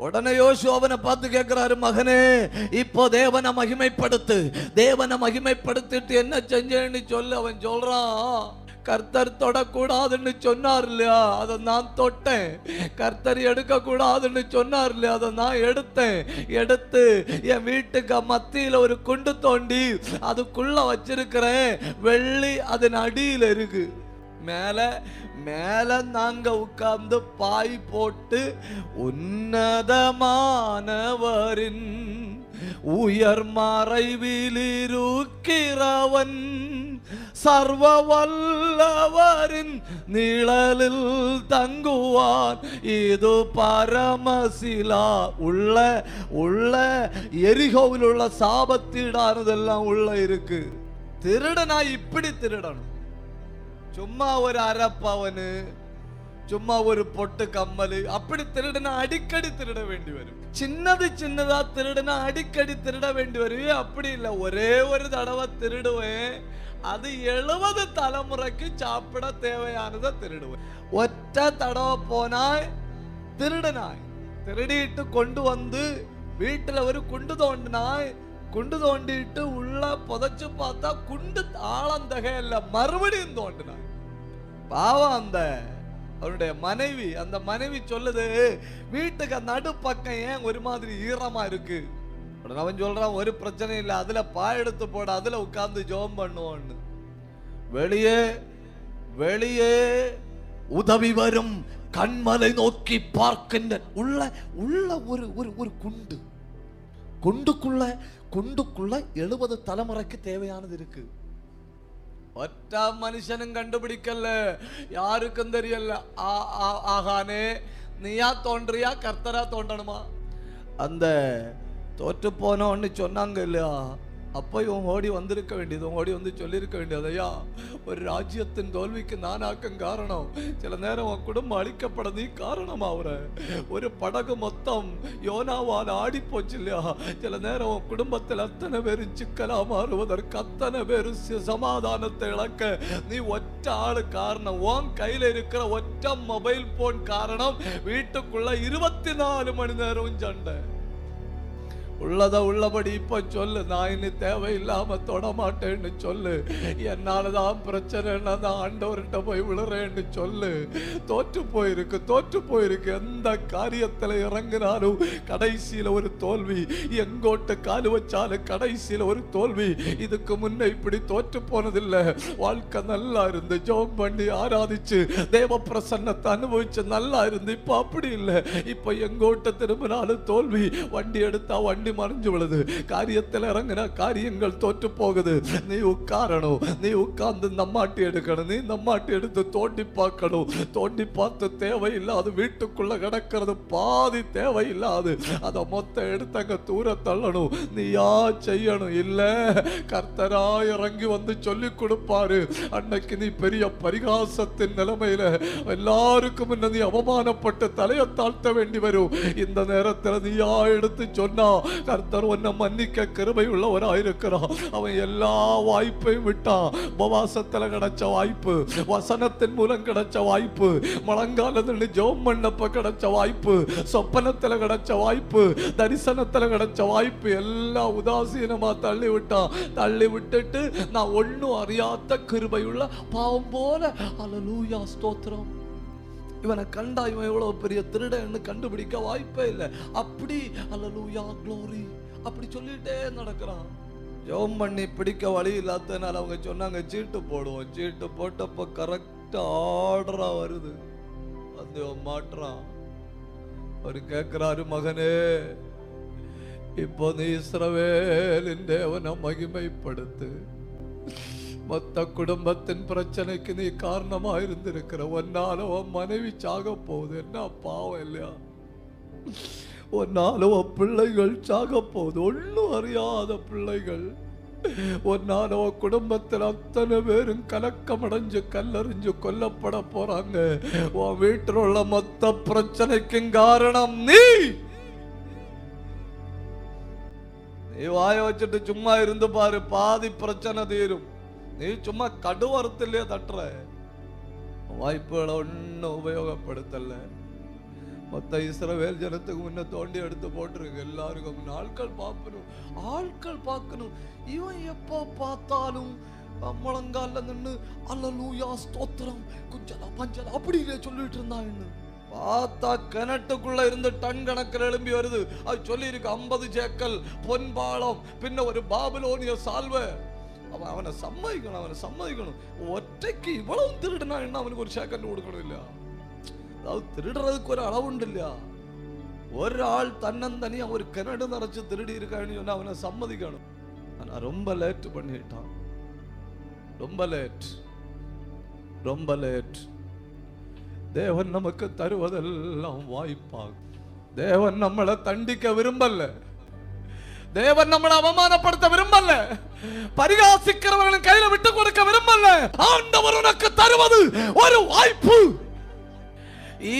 உடனே யோசு அவனை பார்த்து கேட்கிறாரு மகனே இப்போ தேவனை மகிமைப்படுத்து. தேவனை மகிமைப்படுத்திட்டு என்ன செஞ்சேன்னு சொல்லு அவன் சொல்றான். கர்த்தர் தொடக்கூடாதுன்னு சொன்னார் இல்லையா? அதை நான் தொட்டேன். கர்த்தர் எடுக்க கூடாதுன்னு சொன்னார் இல்லையா? அதை நான் எடுத்தேன். எடுத்து என் வீட்டுக்கு மத்தியில் ஒரு குண்டு தோண்டி அதுக்குள்ள வச்சிருக்கிறேன். வெள்ளி அதன் அடியில் இருக்கு. மேலே மேலே நாங்கள் உட்கார்ந்து பாய் போட்டு உன்னதமானவரின் உயர் மறைவில் இருக்கிறவன் சர்வ வல்லவரின் நிழலில் தங்குவான். இது பரமசிலா. உள்ள உள்ள எரிகோவில் உள்ள சாபத்தீடானதெல்லாம் உள்ள இருக்கு. திருடனா இப்படி திருடணும். சும்மா ஒரு அரப்பவனு சும்மா ஒரு பொட்டு கம்மல் அப்படி திருடுனா அடிக்கடி திருட வேண்டி வரும். சின்னது சின்னதா திருடுனா அடிக்கடி திருட வேண்டி வரும். அப்படி இல்லை. ஒரே ஒரு தடவை திருடுவேன். அது எழுபது தலைமுறைக்கு சாப்பிட தேவையானதை திருடுவேன். ஒற்ற தடவை போனாய் திருடுனாய். திருடிட்டு கொண்டு வந்து வீட்டில் ஒரு குண்டு தோண்டினாய் குண்டு தோண்டிட்டு உள்ள புதைச்சு பார்த்தா குண்டு ஆழந்தகை இல்ல மறுபடியும் தோண்டினாய் பாவம் அந்த அவருடைய மனைவி. அந்த மனைவி சொல்லுது வீட்டுக்கு நடுப்பக்கம் ஏன் ஒரு மாதிரி ஈரமா இருக்கு? உடனே அவன் சொல்றான் ஒரு பிரச்சனை இல்லை அதுல பாய் எடுத்து போட அதுல உட்கார்ந்து ஜோம் பண்ணுவோன்னு. வெளியே வெளியே உதவி வரும் கண்மலை நோக்கி பார்க்கின்ற உள்ள உள்ள ஒரு ஒரு ஒரு குண்டு. குண்டுக்குள்ள குண்டுக்குள்ள எழுபது தலைமுறைக்கு தேவையானது இருக்கு. ஒற்ற மனுஷனும் கண்டுபிடிக்கல. யாருக்கும் தெரியல. ஆகானே நீயா தோன்றியா? கர்த்தரா தோன்றணுமா? அந்த தோற்று போனோன்னு சொன்னாங்க இல்லையா? அப்போ இவன் ஓடி வந்திருக்க வேண்டியது ஓடி வந்து சொல்லியிருக்க வேண்டியது ஐயா ஒரு ராஜ்யத்தின் தோல்விக்கு நானாக்கும் காரணம். சில நேரம் உன் குடும்பம் அழிக்கப்பட நீ காரணம் ஆகுற ஒரு படகு மொத்தம் யோனாவால் ஆடி போச்சு இல்லையா? சில நேரம் உன் குடும்பத்தில் அத்தனை பேர் சிக்கலா மாறுவதற்கு அத்தனை பேர் சமாதானத்தை இழக்க நீ ஒற்ற ஆள் காரணம். உன் கையில் இருக்கிற ஒற்ற மொபைல் போன் காரணம். வீட்டுக்குள்ள இருபத்தி நாலு மணி நேரம் சண்டை. உள்ளத உள்ளபடி இப்ப சொல்லு. நான் இனி தேவையில்லாம தொட மாட்டேன்னு சொல்லு. என்னாலதான் பிரச்சனைன்னா தான் ஆண்டவர்கிட்ட போய் விழுறேன்னு சொல்லு. தோற்று போயிருக்கு தோற்று போயிருக்கு. எந்த காரியத்துல இறங்கினாலும் கடைசியில ஒரு தோல்வி. எங்கோட்டு காலு வச்சாலும் கடைசியில ஒரு தோல்வி. இதுக்கு முன்னே இப்படி தோற்று போனதில்லை. வாழ்க்கை நல்லா இருந்து ஜோம் பண்ணி ஆராதிச்சு தேவ பிரசன்னத்தை அனுபவிச்சு நல்லா இருந்து. இப்ப அப்படி இல்லை. இப்ப எங்கோட்ட திரும்பினாலும் தோல்வி. வண்டி எடுத்தா வண்டி மறைஞ்சு விழுது காரியத்தில் இறங்கினா காரியங்கள் தோற்று போகுது நீ உட்காரணும் நீ உட்கார்ந்து நம்மாட்டி எடுக்கணும் நீ நம்மாட்டி எடுத்து தோண்டி பார்க்கணும் தோண்டி பார்த்து தேவையில்லாது வீட்டுக்குள்ள கிடக்கிறது பாதி தேவையில்லாது அதை மொத்தம் எடுத்து அங்க தூர தள்ளணும் நீ யா செய்யணும் இல்ல கர்த்தரா இறங்கி வந்து சொல்லி கொடுப்பாரு அன்னைக்கு நீ பெரிய பரிகாசத்தின் நிலைமையில எல்லாருக்கும் முன்ன நீ அவமானப்பட்டு தலையை தாழ்த்த வேண்டி வரும் இந்த நேரத்துல நீயா எடுத்து சொன்னா கர்த்தர் உன்னை மன்னிக்க கிருபை உள்ளவராயிருக்கிறான் அவன் எல்லா வாய்ப்பையும் விட்டான். உபவாசத்தில் கிடைச்ச வாய்ப்பு வசனத்தின் மூலம் கிடைச்ச வாய்ப்பு மழங்காலத்தில் ஜோம் பண்ணப்ப கிடைச்ச வாய்ப்பு சொப்பனத்தில் கிடைச்ச வாய்ப்பு தரிசனத்தில் கிடைச்ச வாய்ப்பு எல்லாம் உதாசீனமாக தள்ளி விட்டான் தள்ளி விட்டுட்டு நான் ஒன்றும் அறியாத கிருபையுள்ள பாவம் போல. அலலூயா ஸ்தோத்திரம். இவனை கண்டா இவன் எவ்வளோ பெரிய திருடன்னு கண்டுபிடிக்க வாய்ப்பே இல்லை. அப்படி அல்லலூயா க்ளோரி அப்படி சொல்லிட்டே நடக்கிறான். ஜெபம் பண்ணி பிடிக்க வழி இல்லாதனால அவங்க சொன்னாங்க சீட்டு போடுவோம். சீட்டு போட்டப்ப கரெக்டா ஆர்டராக வருது. வந்து மாட்டுறான். அவர் கேட்குறாரு மகனே இப்போ நீ இஸ்ரவேலின் தேவனை மகிமைப்படுத்து. மொத்த குடும்பத்தின் பிரச்சனைக்கு நீ காரணமா இருந்திருக்கிற ஒன்னால உன் மனைவி சாக போகுது. என்ன பாவம் இல்லையா? ஒன்னால உன் பிள்ளைகள் சாக போகுது. ஒன்றும் அறியாத பிள்ளைகள். ஒன்னால உன் குடும்பத்தில் அத்தனை பேரும் கலக்கமடைஞ்சு கல்லறிஞ்சு கொல்லப்பட போறாங்க. உன் வீட்டில் உள்ள மொத்த பிரச்சனைக்கும் காரணம் நீ! நீ வாய வச்சுட்டு சும்மா இருந்து பாரு. பாதி பிரச்சனை தீரும். நீ சும்மா கடுவரத்திலே தட்டுற வாய்ப்புகளை ஒன்றும் உபயோகப்படுத்தல மொத்த இஸ்ரவேல் ஜனத்துக்கு முன்ன தோண்டி எடுத்து போட்டிருக்கு எல்லாருக்கும் ஆட்கள் பார்க்கணும் ஆட்கள் பார்க்கணும் இவன் எப்போ பார்த்தாலும் முழங்கால நின்று அல்லலூயா ஸ்தோத்திரம் குஞ்சலா பஞ்சலா அப்படியே சொல்லிட்டு இருந்தான்னு பார்த்தா கிணட்டுக்குள்ள இருந்து டன் கணக்கில் எழும்பி வருது அது சொல்லியிருக்கு ஐம்பது சேக்கல் பொன்பாளம் பின்ன ஒரு பாபிலோனிய சால்வை அவன் அவனை சம்மதிக்கணும் அவனை சம்மதிக்கணும். ஒற்றைக்கு இவ்வளவு திருடுனா என்ன அவனுக்கு ஒரு சேக்கண்ட் கொடுக்கணும் இல்லையா அதாவது திருடுறதுக்கு ஒரு அளவு உண்டு இல்லையா ஒரு ஆள் தன்னந்தனியா ஒரு கிணடு நிறைச்சு திருடி இருக்கான்னு சொன்னா அவனை சம்மதிக்கணும். ஆனா ரொம்ப லேட் பண்ணிட்டான். ரொம்ப லேட் ரொம்ப லேட் தேவன் நமக்கு தருவதெல்லாம் வாய்ப்பாகும். தேவன் நம்மளை தண்டிக்க விரும்பல. தேவன் நம்மளை அவமானப்படுத்த விரும்பல. பரிகாசிக்கிறவர்களின் கையில விட்டு கொடுக்க விரும்பல. ஆண்டவர் உனக்கு தருவது ஒரு வாய்ப்பு.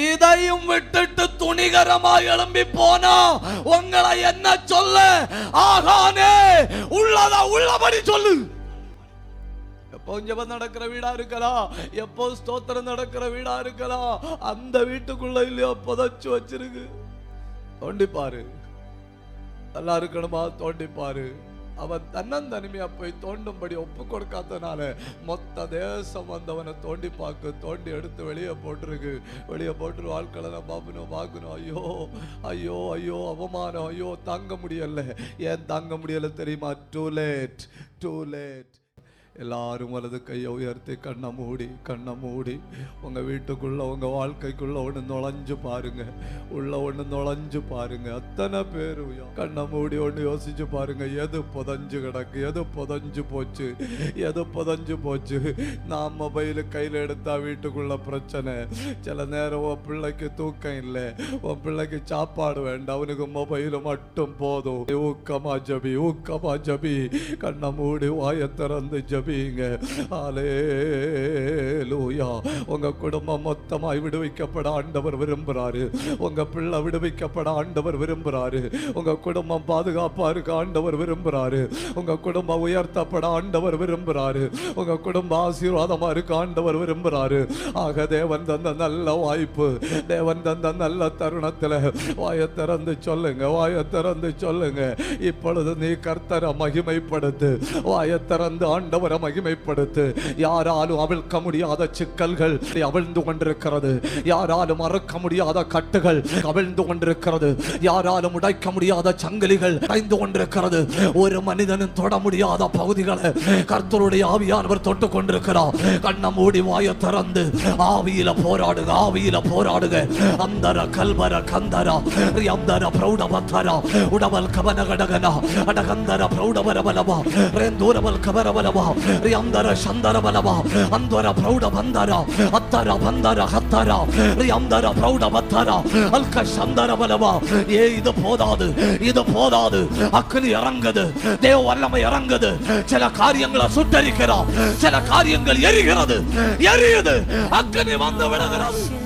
இதையும் விட்டுட்டு துணிகரமா எழும்பி போனா உங்களை என்ன சொல்ல? ஆகானே உள்ளதா உள்ளபடி சொல்லு. எப்போ ஜெபம் நடக்கிற வீடா இருக்கலாம் எப்போ ஸ்தோத்திரம் நடக்கிற வீடா இருக்கலாம் அந்த வீட்டுக்குள்ள இல்லையோ புதைச்சு வச்சிருக்கு. தோண்டி பாரு நல்லா இருக்கணுமா தோண்டிப்பாரு. அவன் தன்னந்தனிமையா போய் தோண்டும்படி ஒப்பு கொடுக்காதனால மொத்த தேசம் வந்தவனை தோண்டி பார்க்க தோண்டி எடுத்து வெளியே போட்டிருக்கு. வெளியே போட்டு ஆட்களை நான் பார்க்கணும் பார்க்கணும் ஐயோ ஐயோ ஐயோ அவமானம் ஐயோ தாங்க முடியல. ஏன் தாங்க முடியல தெரியுமா? டூ லேட் டூ லேட் எல்லாரும் வலது கையை உயர்த்தி கண்ணை மூடி கண்ணை மூடி. உங்க வீட்டுக்குள்ள உங்க வாழ்க்கைக்குள்ள ஒண்ணு நுழைஞ்சு பாருங்க. உள்ள ஒண்ணு நுழைஞ்சு பாருங்க. அத்தனை பேர் கண்ணை மூடி ஒன்று யோசிச்சு பாருங்க. எது புதஞ்சு கிடக்கு? எது புதஞ்சு போச்சு? எது புதஞ்சு போச்சு? நான் மொபைல் கையில் எடுத்தா வீட்டுக்குள்ள பிரச்சனை. சில நேரம் உன் பிள்ளைக்கு தூக்கம் இல்லை. உன் பிள்ளைக்கு சாப்பாடு வேண்டாம். அவனுக்கு மொபைல் மட்டும் போதும். ஊக்கமா ஜபி ஊக்கமா ஜபி. கண்ணை மூடி வாயை திறந்து ஜபிங்க. லூயா உங்க குடும்பம் மொத்தமாய் விடுவிக்கப்பட ஆண்டவர் விரும்புறாரு. உங்க பிள்ளை விடுவிக்கப்பட ஆண்டவர் விரும்புறாரு. உங்க குடும்பம் பாதுகாப்பா இருக்க ஆண்டவர் விரும்புறாரு. உங்க குடும்பம் உயர்த்தப்பட ஆண்டவர் விரும்புறாரு. உங்க குடும்பம் ஆசீர்வாதமா இருக்க ஆண்டவர் விரும்புறாரு. ஆக தேவன் தந்த நல்ல வாய்ப்பு தேவன் தந்த நல்ல தருணத்துல வாயை திறந்து சொல்லுங்க வாயை திறந்து சொல்லுங்க. இப்பொழுது நீ கர்த்தரை மகிமைப்படுத்து. வாயை திறந்து ஆண்டவர் மகிமைப்படுத்து. யாராலும் அவிழ்க்க முடியாத சிக்கல்கள் அவிழ்ந்து கொண்டிருக்கிறது. யாராலும் மறக்க முடியாத கட்டுகள் அவிழ்ந்து கொண்டிருக்கிறது. யாராலும் உடைக்க முடியாத சங்கிலிகள் அடைந்து கொண்டிருக்கிறது. ஒரு மனிதனும் தொட முடியாத பகுதிகளை கர்த்தருடைய ஆவியானவர் தொட்டு கொண்டிருக்கிறார். கண்ணை மூடி வாய திறந்து ஆவியில போராடுங்க ஆவியில போராடுங்க அந்தர கல்வர கந்தர ரியந்தர பிரௌடபத்தர உடவல் கவன அடகந்தர பிரௌடவர பலவா ரேந்தூரவல் கவர பலவா ரியந்தர சந்தர பலவா? அந்தர பிரௌட பந்தர? அத்தர பந்தர ஹத்தர ரியந்தர பிரௌட பத்தர? அல்க சந்தர பலவா? ஏ இது போதாது இது போதாது. அக்னி இறங்குது தேவ வல்லமை இறங்குது. சில காரியங்களை சுட்டரிக்கிறோம் சில காரியங்கள் எரிகிறது எரியுது. அக்னி வந்து விடுகிறது.